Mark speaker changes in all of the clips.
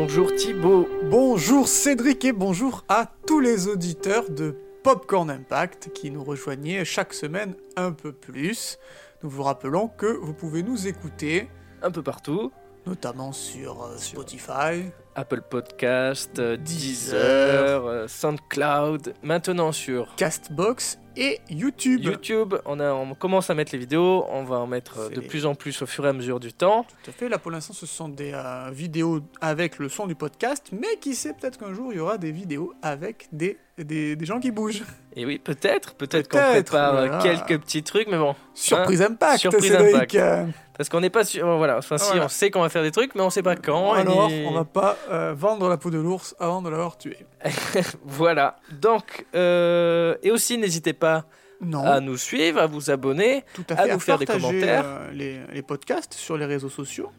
Speaker 1: Bonjour Thibaut.
Speaker 2: Bonjour Cédric et bonjour à tous les auditeurs de Popcorn Impact qui nous rejoignaient chaque semaine un peu plus. Nous vous rappelons que vous pouvez nous écouter
Speaker 1: Un peu partout.
Speaker 2: Notamment sur euh, Spotify,
Speaker 1: Apple Podcast, euh,
Speaker 2: Deezer.
Speaker 1: Deezer, euh, SoundCloud, maintenant sur
Speaker 2: Castbox et YouTube.
Speaker 1: YouTube. On, a, on commence à mettre les vidéos, on va en mettre de plus en plus au fur et à mesure du temps.
Speaker 2: Tout à fait, là pour l'instant ce sont des euh, vidéos avec le son du podcast, mais qui sait peut-être qu'un jour il y aura des vidéos avec des, des, des gens qui bougent.
Speaker 1: Et oui, peut-être, peut-être qu'on prépare
Speaker 2: voilà.
Speaker 1: quelques petits trucs, mais bon,
Speaker 2: Surprise Impact,
Speaker 1: Surprise. Impact.
Speaker 2: Euh,
Speaker 1: parce qu'on n'est pas sûr. Voilà, enfin, si
Speaker 2: Voilà.
Speaker 1: on sait qu'on va faire des trucs, mais on sait pas quand.
Speaker 2: Alors,
Speaker 1: et-
Speaker 2: on va pas euh, vendre la peau de l'ours avant de l'avoir tué.
Speaker 1: Voilà. Donc, euh, et aussi, n'hésitez pas
Speaker 2: Non.
Speaker 1: à nous suivre, à vous abonner.
Speaker 2: Tout à
Speaker 1: à
Speaker 2: fait.
Speaker 1: nous faire des commentaires.
Speaker 2: euh, les, les podcasts sur les réseaux sociaux.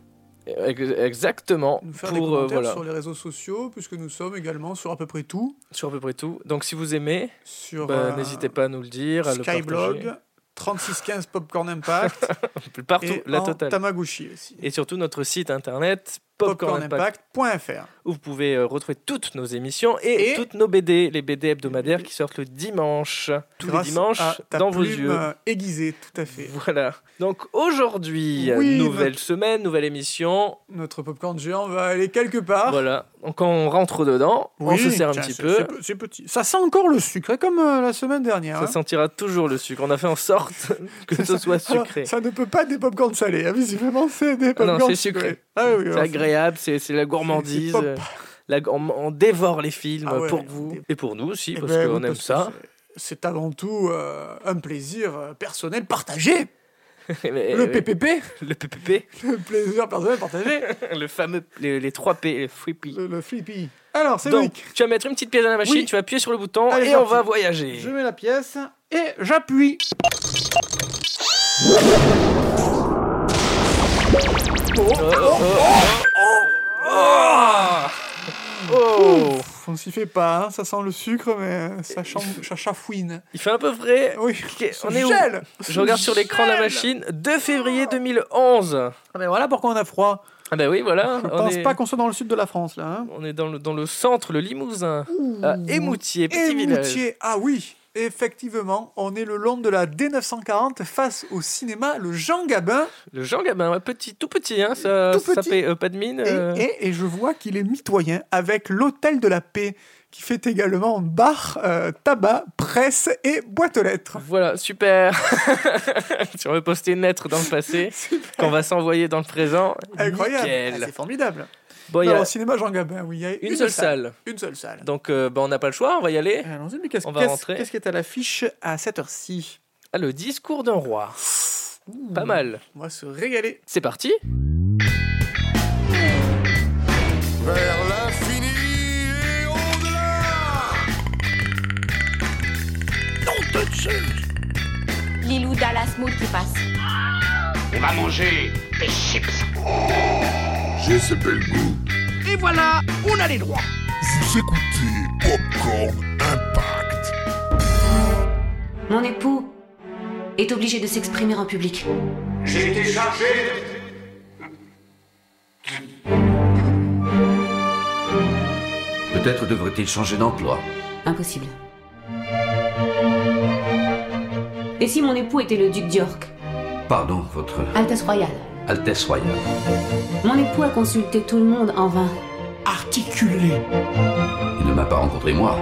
Speaker 1: Ex- Exactement.
Speaker 2: Nous faire
Speaker 1: pour
Speaker 2: des
Speaker 1: euh,
Speaker 2: commentaires
Speaker 1: voilà,
Speaker 2: sur les réseaux sociaux, puisque nous sommes également sur à peu près tout.
Speaker 1: sur à peu près tout. Donc, si vous aimez,
Speaker 2: Sur
Speaker 1: bah,
Speaker 2: euh,
Speaker 1: n'hésitez pas à nous le dire, à le
Speaker 2: Skyblog,
Speaker 1: partager.
Speaker 2: 3615 Popcorn Impact
Speaker 1: partout,
Speaker 2: et
Speaker 1: la
Speaker 2: en
Speaker 1: totale.
Speaker 2: Tamagotchi aussi.
Speaker 1: Et surtout notre site internet
Speaker 2: Popcornimpact.fr.
Speaker 1: où vous pouvez euh, retrouver toutes nos émissions et,
Speaker 2: Et-
Speaker 1: toutes nos BD, les BD hebdomadaires qui sortent le dimanche, tous les dimanches,
Speaker 2: à ta
Speaker 1: dans vos yeux.
Speaker 2: euh, aiguisée, tout à fait.
Speaker 1: Voilà. Donc aujourd'hui,
Speaker 2: Oui,
Speaker 1: nouvelle
Speaker 2: notre-
Speaker 1: semaine, nouvelle émission.
Speaker 2: Notre popcorn géant va aller quelque part.
Speaker 1: Voilà. Donc quand on rentre dedans, on se sert un
Speaker 2: tiens,
Speaker 1: petit peu.
Speaker 2: c'est pe- C'est petit. Ça sent encore le sucre, comme euh, la semaine dernière.
Speaker 1: Ça
Speaker 2: hein.
Speaker 1: sentira toujours le sucre. On a fait en sorte que ce soit
Speaker 2: Alors,
Speaker 1: sucré.
Speaker 2: ça ne peut pas être des popcorn salés. hein, visiblement, c'est des
Speaker 1: Ah non,
Speaker 2: popcorn
Speaker 1: c'est sucré.
Speaker 2: Ah oui,
Speaker 1: C'est agréable, c'est c'est la gourmandise. euh, la- on, on dévore les films
Speaker 2: Ah ouais,
Speaker 1: pour vous et pour nous aussi,
Speaker 2: Eh
Speaker 1: parce
Speaker 2: ben,
Speaker 1: qu'on aime
Speaker 2: parce
Speaker 1: ça.
Speaker 2: c'est- C'est avant tout euh, un plaisir euh, personnel partagé.
Speaker 1: Mais,
Speaker 2: le
Speaker 1: euh,
Speaker 2: PPP,
Speaker 1: Le PPP,
Speaker 2: le plaisir personnel partagé.
Speaker 1: le fameux, les, les 3 P, free P.
Speaker 2: le, le flippy. Alors,
Speaker 1: Donc,
Speaker 2: Cédric,
Speaker 1: tu vas mettre une petite pièce dans la machine,
Speaker 2: Oui.
Speaker 1: tu vas appuyer sur le bouton
Speaker 2: Allez,
Speaker 1: et on va voyager.
Speaker 2: je mets la pièce et j'appuie.
Speaker 1: Oh, oh, oh,
Speaker 2: s'y fait pas, hein, ça sent le sucre, mais ça, cham- ça chafouine.
Speaker 1: Il fait un peu frais.
Speaker 2: Oui,
Speaker 1: Ok,
Speaker 2: ça
Speaker 1: on est où
Speaker 2: gèle,
Speaker 1: Je regarde sur l'écran la machine, 2 février 2011.
Speaker 2: Ah ben voilà pourquoi on a froid.
Speaker 1: Ah bah oui, voilà.
Speaker 2: Je
Speaker 1: on
Speaker 2: pense
Speaker 1: est,
Speaker 2: pas qu'on soit dans le sud de la France là. hein.
Speaker 1: on est dans le, dans le centre, le Limousin. À Émoutier, petit village.
Speaker 2: Émoutier, ah oui, effectivement, on est le long de la D940 face au cinéma Le Jean Gabin.
Speaker 1: Le Jean Gabin, ouais, petit, tout petit, hein, ça,
Speaker 2: Tout
Speaker 1: ça paye euh, pas de mine.
Speaker 2: Et,
Speaker 1: euh.
Speaker 2: et- et je vois qu'il est mitoyen avec l'Hôtel de la Paix qui fait également bar, euh, tabac, presse et boîte aux lettres.
Speaker 1: Voilà, super. si on veut poster une lettre dans le passé, qu'on va s'envoyer dans le présent.
Speaker 2: Incroyable. Ah, c'est formidable.
Speaker 1: Bon, il y
Speaker 2: Alors,
Speaker 1: a
Speaker 2: au cinéma Jean Gabin, oui, il y a
Speaker 1: une, seule salle.
Speaker 2: Une seule salle.
Speaker 1: Donc, euh, bah, on n'a pas le choix, on va y aller.
Speaker 2: Allons-y, mais qu'est-ce
Speaker 1: On va
Speaker 2: qu'est-ce-
Speaker 1: rentrer.
Speaker 2: qu'est-ce qui est à l'affiche à cette heure-ci?
Speaker 1: Ah, le discours d'un roi. Pas mal.
Speaker 2: On va se régaler.
Speaker 1: C'est parti.
Speaker 3: vers l'infini et au-delà.
Speaker 4: Lilou Dallas Mood qui passe.
Speaker 5: On va manger des chips.
Speaker 3: J'ai ce bel goût.
Speaker 5: Et voilà, on a les droits.
Speaker 3: Vous écoutez Popcorn Impact.
Speaker 6: Mon époux est obligé de s'exprimer en public.
Speaker 5: J'ai été chargé.
Speaker 7: Peut-être devrait-il changer d'emploi.
Speaker 6: Impossible. Et si mon époux était le duc d'York?
Speaker 7: Pardon, votre
Speaker 6: Altesse royale.
Speaker 7: Altesse royale.
Speaker 6: Mon époux a consulté tout le monde en vain.
Speaker 2: Articulé.
Speaker 7: Il ne m'a pas rencontré moi.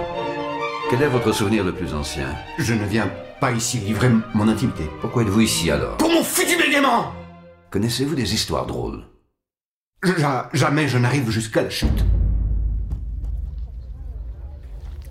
Speaker 7: Quel est votre souvenir le plus ancien?
Speaker 8: Je ne viens pas ici livrer mon intimité.
Speaker 7: Pourquoi êtes-vous ici alors?
Speaker 8: Pour mon futur bégaiement
Speaker 7: Connaissez-vous des histoires drôles?
Speaker 8: Ja- Jamais je n'arrive jusqu'à la chute.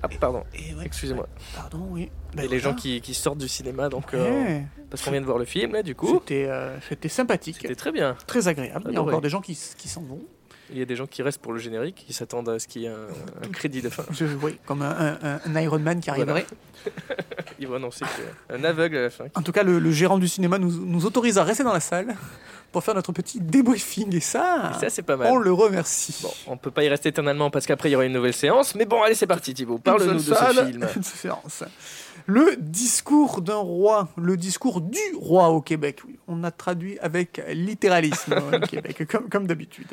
Speaker 1: Ah, pardon. Excusez-moi.
Speaker 2: Pardon, oui.
Speaker 1: A les gens qui, qui sortent du cinéma, donc. euh, parce qu'on vient de voir le film, là, du coup.
Speaker 2: C'était euh, c'était sympathique,
Speaker 1: C'était très bien.
Speaker 2: très agréable. Il y a encore des gens qui, qui s'en vont.
Speaker 1: Il y a des gens qui restent pour le générique, qui s'attendent à ce qu'il y ait un, un crédit de fin.
Speaker 2: Je, oui, comme un, un- un Iron Man qui arriverait.
Speaker 1: Ils vont annoncer a un aveugle à la fin.
Speaker 2: En tout cas, le, le gérant du cinéma nous, nous autorise à rester dans la salle pour faire notre petit débriefing. Et ça,
Speaker 1: Et ça, c'est pas mal.
Speaker 2: on le remercie.
Speaker 1: Bon, on peut pas y rester éternellement parce qu'après il y aura une nouvelle séance. Mais bon, allez, c'est parti, Thibaut. Parle-nous de ce film.
Speaker 2: une séance. Le discours d'un roi, le discours du roi au Québec. On a traduit avec littéralisme au Québec, comme, comme d'habitude.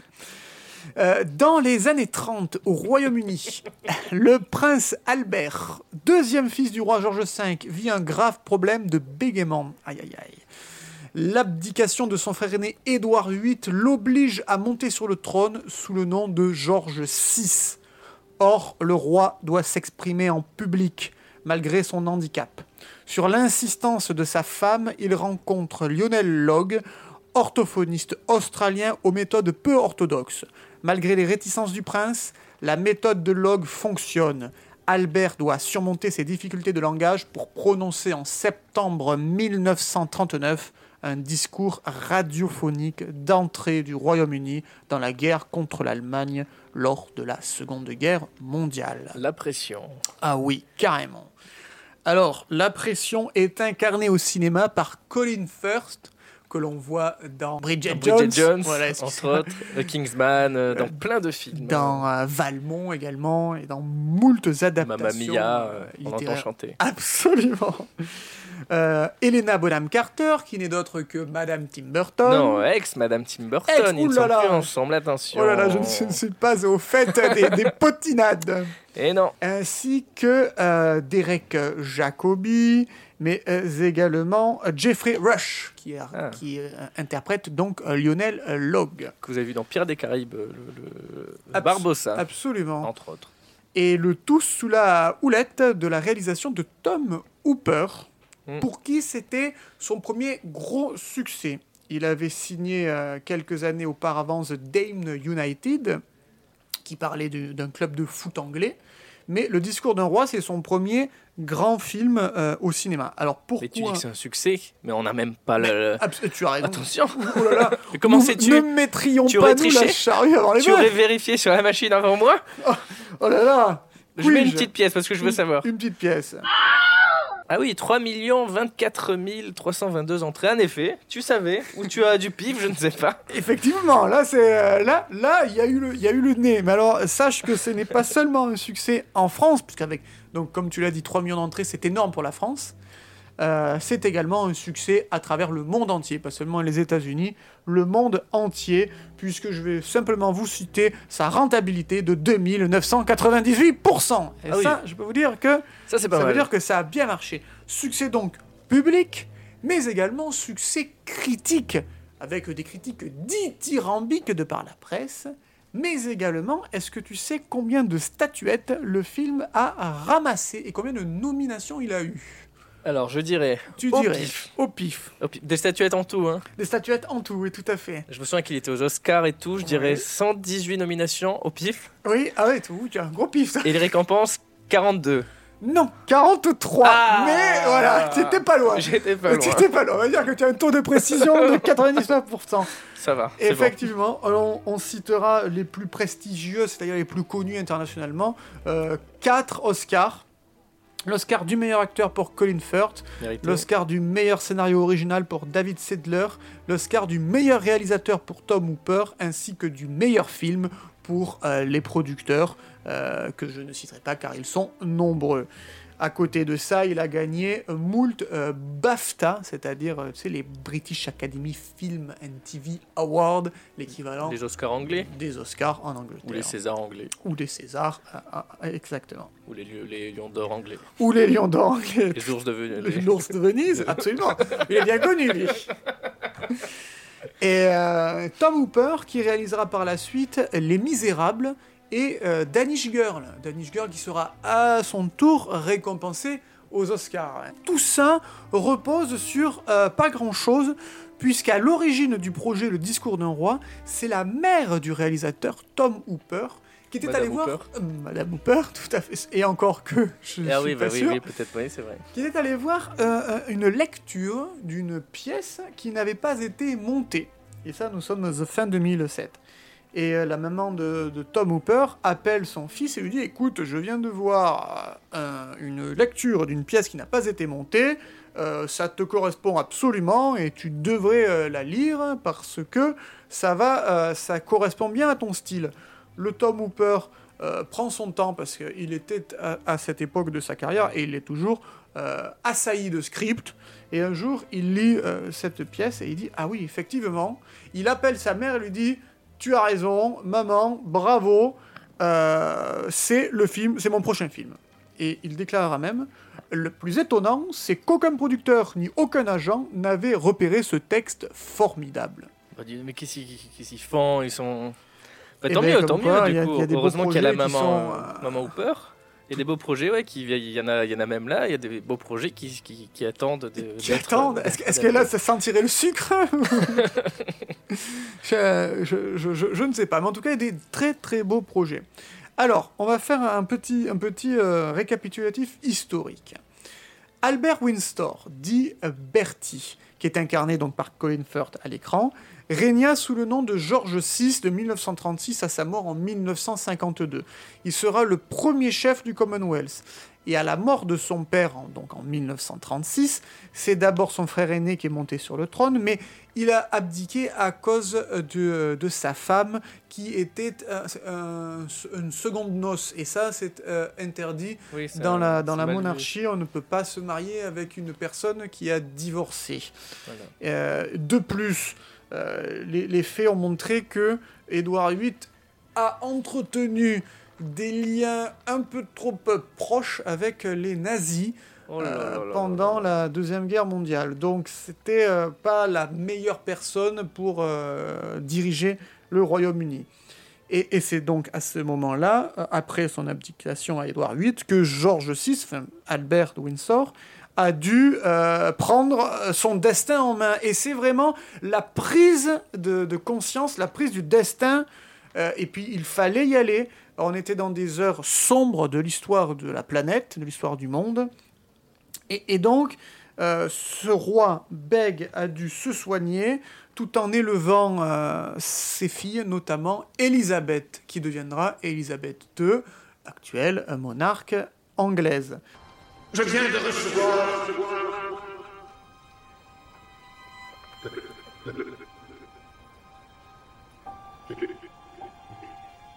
Speaker 2: Euh, dans les années 30, au Royaume-Uni, le prince Albert, deuxième fils du roi George V, vit un grave problème de bégaiement. Aïe aïe aïe. L'abdication de son frère aîné Édouard VIII l'oblige à monter sur le trône sous le nom de George VI. Or, le roi doit s'exprimer en public, malgré son handicap. Sur l'insistance de sa femme, il rencontre Lionel Logg, orthophoniste australien aux méthodes peu orthodoxes. Malgré les réticences du prince, la méthode de Logg fonctionne. Albert doit surmonter ses difficultés de langage pour prononcer en septembre 1939 un discours radiophonique d'entrée du Royaume-Uni dans la guerre contre l'Allemagne lors de la Seconde Guerre mondiale.
Speaker 1: La pression.
Speaker 2: Ah oui, carrément. Alors, la pression est incarnée au cinéma par Colin Firth, que l'on voit dans Bridget,
Speaker 1: Bridget Jones,
Speaker 2: Voilà,
Speaker 1: entre autres, The Kingsman, euh, dans plein de films.
Speaker 2: dans euh, Valmont également, et dans moultes adaptations.
Speaker 1: Mamma Mia, euh,
Speaker 2: euh,
Speaker 1: on entend chanter.
Speaker 2: Absolument. Euh, Helena Bonham Carter, qui n'est d'autre que Madame Tim Burton.
Speaker 1: Non, ex Madame Tim Burton,
Speaker 2: Ex,
Speaker 1: ils ne sont plus ensemble, attention.
Speaker 2: Oh là là, je ne suis- pas au fait des, des potinades.
Speaker 1: Et non,
Speaker 2: Ainsi que euh, Derek Jacobi, mais euh, également Jeffrey Rush, qui, a-
Speaker 1: Ah.
Speaker 2: qui euh, interprète donc Lionel Logg.
Speaker 1: que vous avez vu dans Pierre des Caraïbes, le, le- le
Speaker 2: Abs-
Speaker 1: Barbossa,
Speaker 2: Absolument.
Speaker 1: entre autres.
Speaker 2: Et le tout sous la houlette de la réalisation de Tom Hooper,
Speaker 1: Mm.
Speaker 2: pour qui c'était son premier gros succès. Il avait signé euh, quelques années auparavant The Dame United, qui parlait du- d'un club de foot anglais. Mais Le Discours d'un roi, c'est son premier grand film euh, au cinéma. Alors
Speaker 1: Mais tu dis
Speaker 2: pourquoi
Speaker 1: que c'est un succès, mais on n'a même pas le...
Speaker 2: Abs- Tu as raison.
Speaker 1: Attention
Speaker 2: Oh là là.
Speaker 1: Mais Comment sais-tu
Speaker 2: Ne mettrions
Speaker 1: Tu
Speaker 2: pas nous la charrue avant les
Speaker 1: Tu
Speaker 2: bœufs.
Speaker 1: aurais vérifié sur la machine avant moi
Speaker 2: Oh là là.
Speaker 1: Je mets une petite pièce parce que je veux savoir.
Speaker 2: Une petite pièce.
Speaker 1: Ah oui, 3 24 322 entrées. En effet, tu savais, ou tu as du pif, je ne sais pas.
Speaker 2: Effectivement, là, c'est euh, là, là, il y a eu le, nez. Mais alors, sache que ce n'est pas seulement un succès en France, puisqu'avec, donc, comme tu l'as dit, 3 millions d'entrées, c'est énorme pour la France. Euh, c'est également un succès à travers le monde entier, pas seulement les États-Unis, le monde entier, puisque je vais simplement vous citer sa rentabilité de 2998%. Et
Speaker 1: Ah oui.
Speaker 2: ça, je peux vous dire que
Speaker 1: Ça, c'est pas
Speaker 2: ça
Speaker 1: mal.
Speaker 2: veut dire que ça a bien marché. Succès donc public, mais également succès critique, avec des critiques dithyrambiques de par la presse. Mais également, est-ce que tu sais combien de statuettes le film a ramassé et combien de nominations il a eu?
Speaker 1: Alors, je dirais.
Speaker 2: Tu
Speaker 1: au
Speaker 2: dirais
Speaker 1: pif.
Speaker 2: au pif.
Speaker 1: Au pif. Des statuettes en tout, hein.
Speaker 2: Des statuettes en tout, oui, tout à fait.
Speaker 1: Je me souviens qu'il était aux Oscars et tout. Je dirais
Speaker 2: Ouais.
Speaker 1: 118 nominations au pif.
Speaker 2: Oui, ah ouais, tout, tu as un gros pif. ça.
Speaker 1: Et les récompenses, 42.
Speaker 2: Non, 43.
Speaker 1: Ah
Speaker 2: mais voilà, t'étais pas loin.
Speaker 1: J'étais pas loin.
Speaker 2: T'étais pas loin. On va dire que tu as un taux de précision de 99%.
Speaker 1: Ça va. bon.
Speaker 2: Effectivement, on, on citera les plus prestigieux, c'est-à-dire les plus connus internationalement. Euh, quatre Oscars. L'Oscar du meilleur acteur pour Colin Firth, l'Oscar du meilleur scénario original pour David Sedler, l'Oscar du meilleur réalisateur pour Tom Hooper, ainsi que du meilleur film pour euh, les producteurs, euh, que je ne citerai pas car ils sont nombreux. À côté de ça, il a gagné moult euh, BAFTA, c'est-à-dire euh, les British Academy Film and TV Awards, l'équivalent
Speaker 1: Les Oscars anglais
Speaker 2: des Oscars en Angleterre.
Speaker 1: ou les Césars anglais
Speaker 2: Ou des Césars, euh, euh, exactement.
Speaker 1: ou les, les Lions d'or anglais.
Speaker 2: Ou les Lions d'Or anglais.
Speaker 1: Les ours de Venise.
Speaker 2: L'ours de Venise, absolument. Il est bien connu, lui. Et euh, Tom Hooper, qui réalisera par la suite Les Misérables et euh, Danish Girl. Danish Girl qui sera à son tour récompensé aux Oscars. Tout ça repose sur euh, pas grand-chose, puisqu'à l'origine du projet Le Discours d'un roi, c'est la mère du réalisateur Tom Hooper qui était
Speaker 1: Madame
Speaker 2: allée voir
Speaker 1: Hooper.
Speaker 2: Euh, Madame Hooper, tout à fait, et encore que je
Speaker 1: Ah
Speaker 2: suis
Speaker 1: oui, bah
Speaker 2: pas
Speaker 1: oui,
Speaker 2: sûr
Speaker 1: oui, peut-être, oui, c'est vrai.
Speaker 2: qui est allé voir euh, une lecture d'une pièce qui n'avait pas été montée. Et ça, nous sommes fin 2007. Et euh, la maman de, Tom Hooper appelle son fils et lui dit Écoute, je viens de voir euh, un- une lecture d'une pièce qui n'a pas été montée. euh, ça te correspond absolument et tu devrais la lire parce que ça va, ça correspond bien à ton style. Le Tom Hooper prend son temps parce qu'il était à, à cette époque de sa carrière et il est toujours assailli de script. Et un jour, il lit cette pièce et il dit Ah oui, effectivement. Il appelle sa mère et lui dit tu as raison, maman, bravo, euh, c'est le film, c'est mon prochain film. Et il déclarera même Le plus étonnant, c'est qu'aucun producteur ni aucun agent n'avait repéré ce texte formidable.
Speaker 1: Bah, mais qu'est-ce qu'ils font? Ils sont. Bah,
Speaker 2: Eh
Speaker 1: tant
Speaker 2: ben,
Speaker 1: mieux,
Speaker 2: comme
Speaker 1: tant
Speaker 2: quoi,
Speaker 1: mieux.
Speaker 2: il y a-
Speaker 1: Du coup, heureusement qu'il y a la maman,
Speaker 2: sont, euh,
Speaker 1: maman Hooper. Il y a des beaux projets, ouais, qui, il y en a, il y en a même là. Il y a des beaux projets qui, qui, qui attendent. De,
Speaker 2: Qui attendent Est-ce que, est-ce que là, ça sentirait le sucre je, je- je- je- je ne sais pas, mais en tout cas, il y a des très très beaux projets. Alors, on va faire un petit, un petit euh, récapitulatif historique. Albert Windsor, dit euh, Bertie, qui est incarné donc par Colin Firth à l'écran, régna sous le nom de George VI de 1936 à sa mort en 1952. Il sera le premier chef du Commonwealth. Et à la mort de son père, en- donc en 1936, c'est d'abord son frère aîné qui est monté sur le trône, mais il a abdiqué à cause euh, de, de sa femme qui était euh, un- une seconde noce. Et ça, c'est euh, interdit
Speaker 1: Oui, ça-
Speaker 2: dans la, dans la monarchie. On ne peut pas se marier avec une personne qui a divorcé.
Speaker 1: Voilà.
Speaker 2: Euh, de plus, euh, les, les faits ont montré que Édouard VIII a entretenu des liens un peu trop euh, proches avec les nazis
Speaker 1: Oh là là
Speaker 2: euh,
Speaker 1: là
Speaker 2: pendant la Deuxième Guerre mondiale. Donc c'était euh, pas la meilleure personne pour euh, diriger le Royaume-Uni. Et, et c'est donc à ce moment-là, euh, après son abdication à Édouard VIII, que George VI, enfin Albert de Windsor, a dû euh, prendre son destin en main. Et c'est vraiment la prise de, conscience, la prise du destin. euh, et puis il fallait y aller. On était dans des heures sombres de l'histoire de la planète, de l'histoire du monde. Et, donc, euh, ce roi Beg a dû se soigner tout en élevant ses filles, notamment Élisabeth, qui deviendra Élisabeth II, actuelle monarque anglaise.
Speaker 5: Je viens de recevoir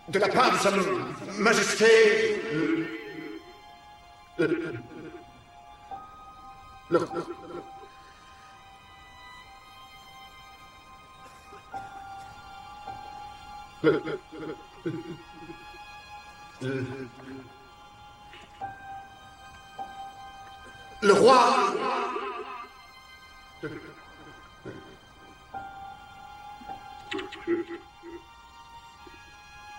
Speaker 5: de la part de sa majesté le- roi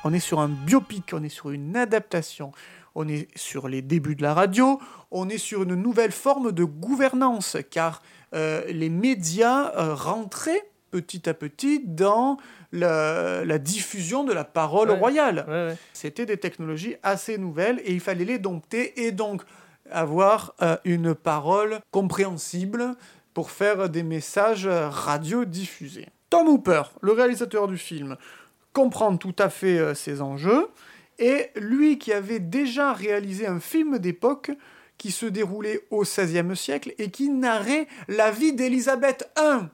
Speaker 2: On est sur un biopic, on est sur une adaptation, on est sur les débuts de la radio, on est sur une nouvelle forme de gouvernance, car euh, les médias euh, rentraient petit à petit dans la, la diffusion de la parole
Speaker 1: Ouais.
Speaker 2: royale.
Speaker 1: Ouais, ouais.
Speaker 2: C'était des technologies assez nouvelles et il fallait les dompter et donc avoir euh, une parole compréhensible pour faire des messages euh, radiodiffusés. Tom Hooper, le réalisateur du film, comprend tout à fait euh, ces enjeux et lui qui avait déjà réalisé un film d'époque qui se déroulait au XVIe siècle et qui narrait la vie d'Élisabeth I,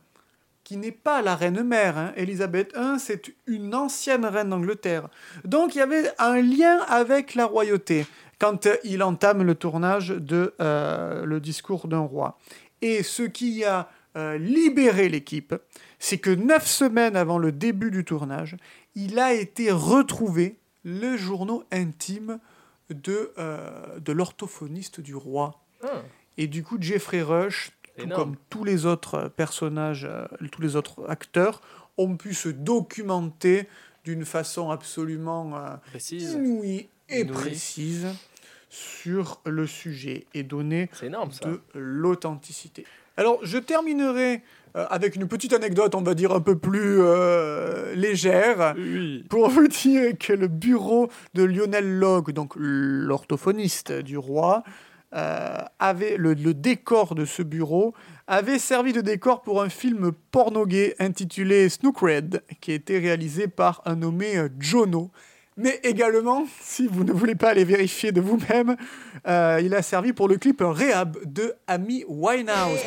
Speaker 2: qui n'est pas la reine mère. Hein. Élisabeth I, c'est une ancienne reine d'Angleterre. Donc il y avait un lien avec la royauté quand il entame le tournage de euh, Le discours d'un roi. Et ce qui a euh, libéré l'équipe, c'est que neuf semaines avant le début du tournage, il a été retrouvé le journaux intime de, euh, de l'orthophoniste du roi.
Speaker 1: Ah.
Speaker 2: Et du coup, Jeffrey Rush, tout comme tous les autres personnages, euh, tous les autres acteurs, ont pu se documenter d'une façon absolument euh, inouïe et précise sur le sujet et donner
Speaker 1: énorme
Speaker 2: de l'authenticité. Alors, je terminerai euh, avec une petite anecdote, on va dire un peu plus euh, légère,
Speaker 1: Oui.
Speaker 2: pour vous dire que le bureau de Lionel Logg, donc l'orthophoniste du roi, euh, avait le, le décor de ce bureau avait servi de décor pour un film porno gay intitulé Snookred, qui a été réalisé par un nommé Jono. Mais également, si vous ne voulez pas aller vérifier de vous-même, euh, il a servi pour le clip Rehab de Amy Winehouse.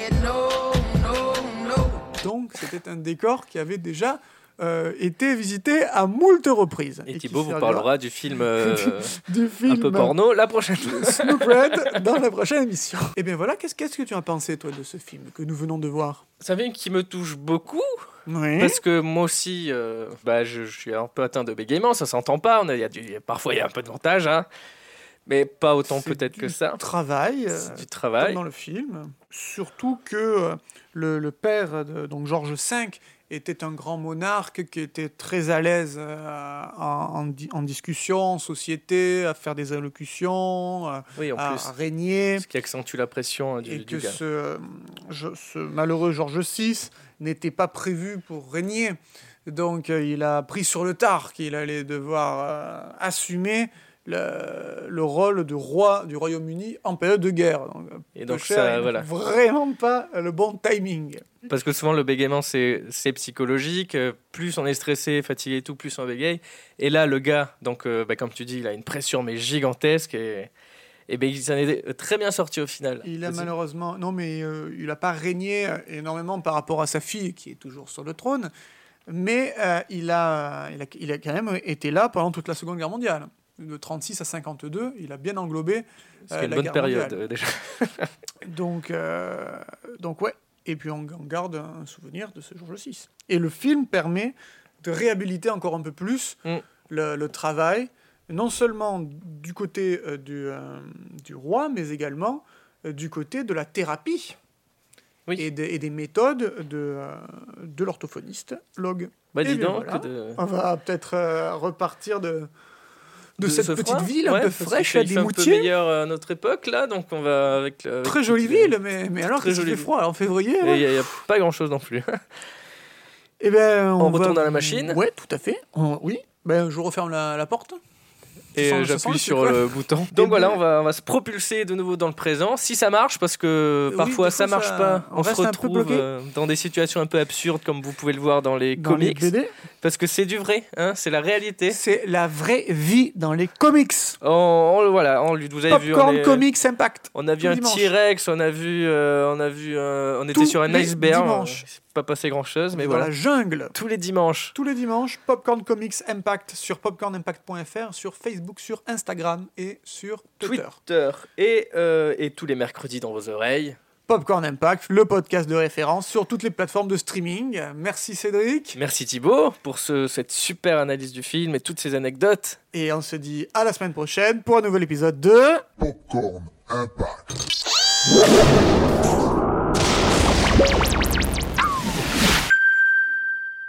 Speaker 2: Donc c'était un décor qui avait déjà euh, été visité à moult reprises.
Speaker 1: Et
Speaker 2: qui
Speaker 1: Thibaut vous parlera du film euh,
Speaker 2: du film
Speaker 1: un peu porno la prochaine fois.
Speaker 2: Snoop Red dans la prochaine émission. Et bien voilà, qu'est-ce qu'est-ce que tu as pensé toi de ce film que nous venons de voir?
Speaker 1: Vous savez qui me touche beaucoup
Speaker 2: Oui.
Speaker 1: Parce que moi aussi, euh, bah, je, je suis un peu atteint de bégaiement, ça s'entend pas. On a, il y a du- parfois, il y a un peu de montage, hein, mais pas autant peut-être que
Speaker 2: du
Speaker 1: ça.
Speaker 2: Travail. euh,
Speaker 1: C'est du
Speaker 2: comme
Speaker 1: travail.
Speaker 2: dans le film. Surtout que euh, le, le père, de, donc Georges V, était un grand monarque qui était très à l'aise euh, en, en di- en discussion, en société, à faire des allocutions, euh,
Speaker 1: Oui, en
Speaker 2: à,
Speaker 1: plus,
Speaker 2: à régner.
Speaker 1: ce qui accentue la pression hein, du,
Speaker 2: et
Speaker 1: du
Speaker 2: que
Speaker 1: gars.
Speaker 2: ce, je- ce malheureux Georges VI n'était pas prévu pour régner. Donc euh, il a pris sur le tard qu'il allait devoir euh, assumer le, le rôle de roi du Royaume-Uni en période de guerre. Donc,
Speaker 1: Et donc, ça, voilà.
Speaker 2: vraiment pas le bon timing.
Speaker 1: Parce que souvent, le bégaiement, c'est psychologique. Euh, Plus on est stressé, fatigué et tout, plus on bégaye. Et là, le gars, donc, euh, bah, comme tu dis, il a une pression, mais gigantesque. Et, et ben, il s'en est très bien sorti au final.
Speaker 2: Il a malheureusement, non mais euh, il n'a pas régné énormément par rapport à sa fille qui est toujours sur le trône, mais euh, il, a, il, a, il a quand même été là pendant toute la Seconde Guerre mondiale. De 36 à 52, il a bien englobé
Speaker 1: C'est
Speaker 2: euh,
Speaker 1: une
Speaker 2: la
Speaker 1: bonne
Speaker 2: guerre
Speaker 1: période,
Speaker 2: mondiale.
Speaker 1: déjà.
Speaker 2: Donc, euh, donc ouais. Et puis on, on garde un souvenir de ce Georges VI. Et le film permet de réhabiliter encore un peu plus
Speaker 1: Mm.
Speaker 2: le, le travail, non seulement du côté euh, du, euh, du roi, mais également euh, du côté de la thérapie
Speaker 1: Oui.
Speaker 2: et, des- et des méthodes de, euh, de l'orthophoniste Log.
Speaker 1: Bah, dis donc.
Speaker 2: voilà.
Speaker 1: de-
Speaker 2: On va peut-être repartir de, de,
Speaker 1: de
Speaker 2: cette
Speaker 1: ce
Speaker 2: petite
Speaker 1: froid.
Speaker 2: ville un
Speaker 1: Ouais,
Speaker 2: peu fraîche à des moutiers.
Speaker 1: meilleur à notre époque, là. Donc, on va avec. le- avec
Speaker 2: Très jolie ville, mais, mais alors
Speaker 1: Très
Speaker 2: qu'il fait froid en février.
Speaker 1: Et
Speaker 2: là.
Speaker 1: il n'y a, pas grand chose non plus.
Speaker 2: Eh ben, on,
Speaker 1: On
Speaker 2: va-
Speaker 1: retourne dans la machine
Speaker 2: Ouais, tout à fait. On- Oui. Ben, je referme la, la porte.
Speaker 1: Et euh, j'appuie sur le bouton. Donc voilà, on va, on va se propulser de nouveau dans le présent. Si ça marche, parce que
Speaker 2: Oui,
Speaker 1: parfois
Speaker 2: des
Speaker 1: ça marche
Speaker 2: ça-
Speaker 1: pas,
Speaker 2: on
Speaker 1: on, se retrouve euh, dans des situations un peu absurdes, comme vous pouvez le voir dans les
Speaker 2: Dans les
Speaker 1: comics.
Speaker 2: BD.
Speaker 1: Parce que c'est du vrai, hein, c'est la réalité.
Speaker 2: C'est la vraie vie dans les comics.
Speaker 1: On, on- voilà, on, vous avez vu, on,
Speaker 2: Popcorn Comics Impact.
Speaker 1: on a vu un
Speaker 2: dimanche.
Speaker 1: T-Rex, on a vu, euh, on a vu, euh, on était
Speaker 2: Tous
Speaker 1: sur un iceberg.
Speaker 2: dimanches.
Speaker 1: euh, C'est pas passé grand chose, mais
Speaker 2: dans
Speaker 1: voilà.
Speaker 2: la jungle.
Speaker 1: Tous les dimanches.
Speaker 2: Tous les dimanches, Popcorn Comics Impact sur popcornimpact.fr, sur Facebook, sur Instagram et sur Twitter.
Speaker 1: Twitter et, euh, et tous les mercredis dans vos oreilles.
Speaker 2: Popcorn Impact, le podcast de référence sur toutes les plateformes de streaming. Merci Cédric.
Speaker 1: Merci Thibaut pour ce- cette super analyse du film et toutes ces anecdotes.
Speaker 2: Et on se dit à la semaine prochaine pour un nouvel épisode de...
Speaker 3: Popcorn Impact.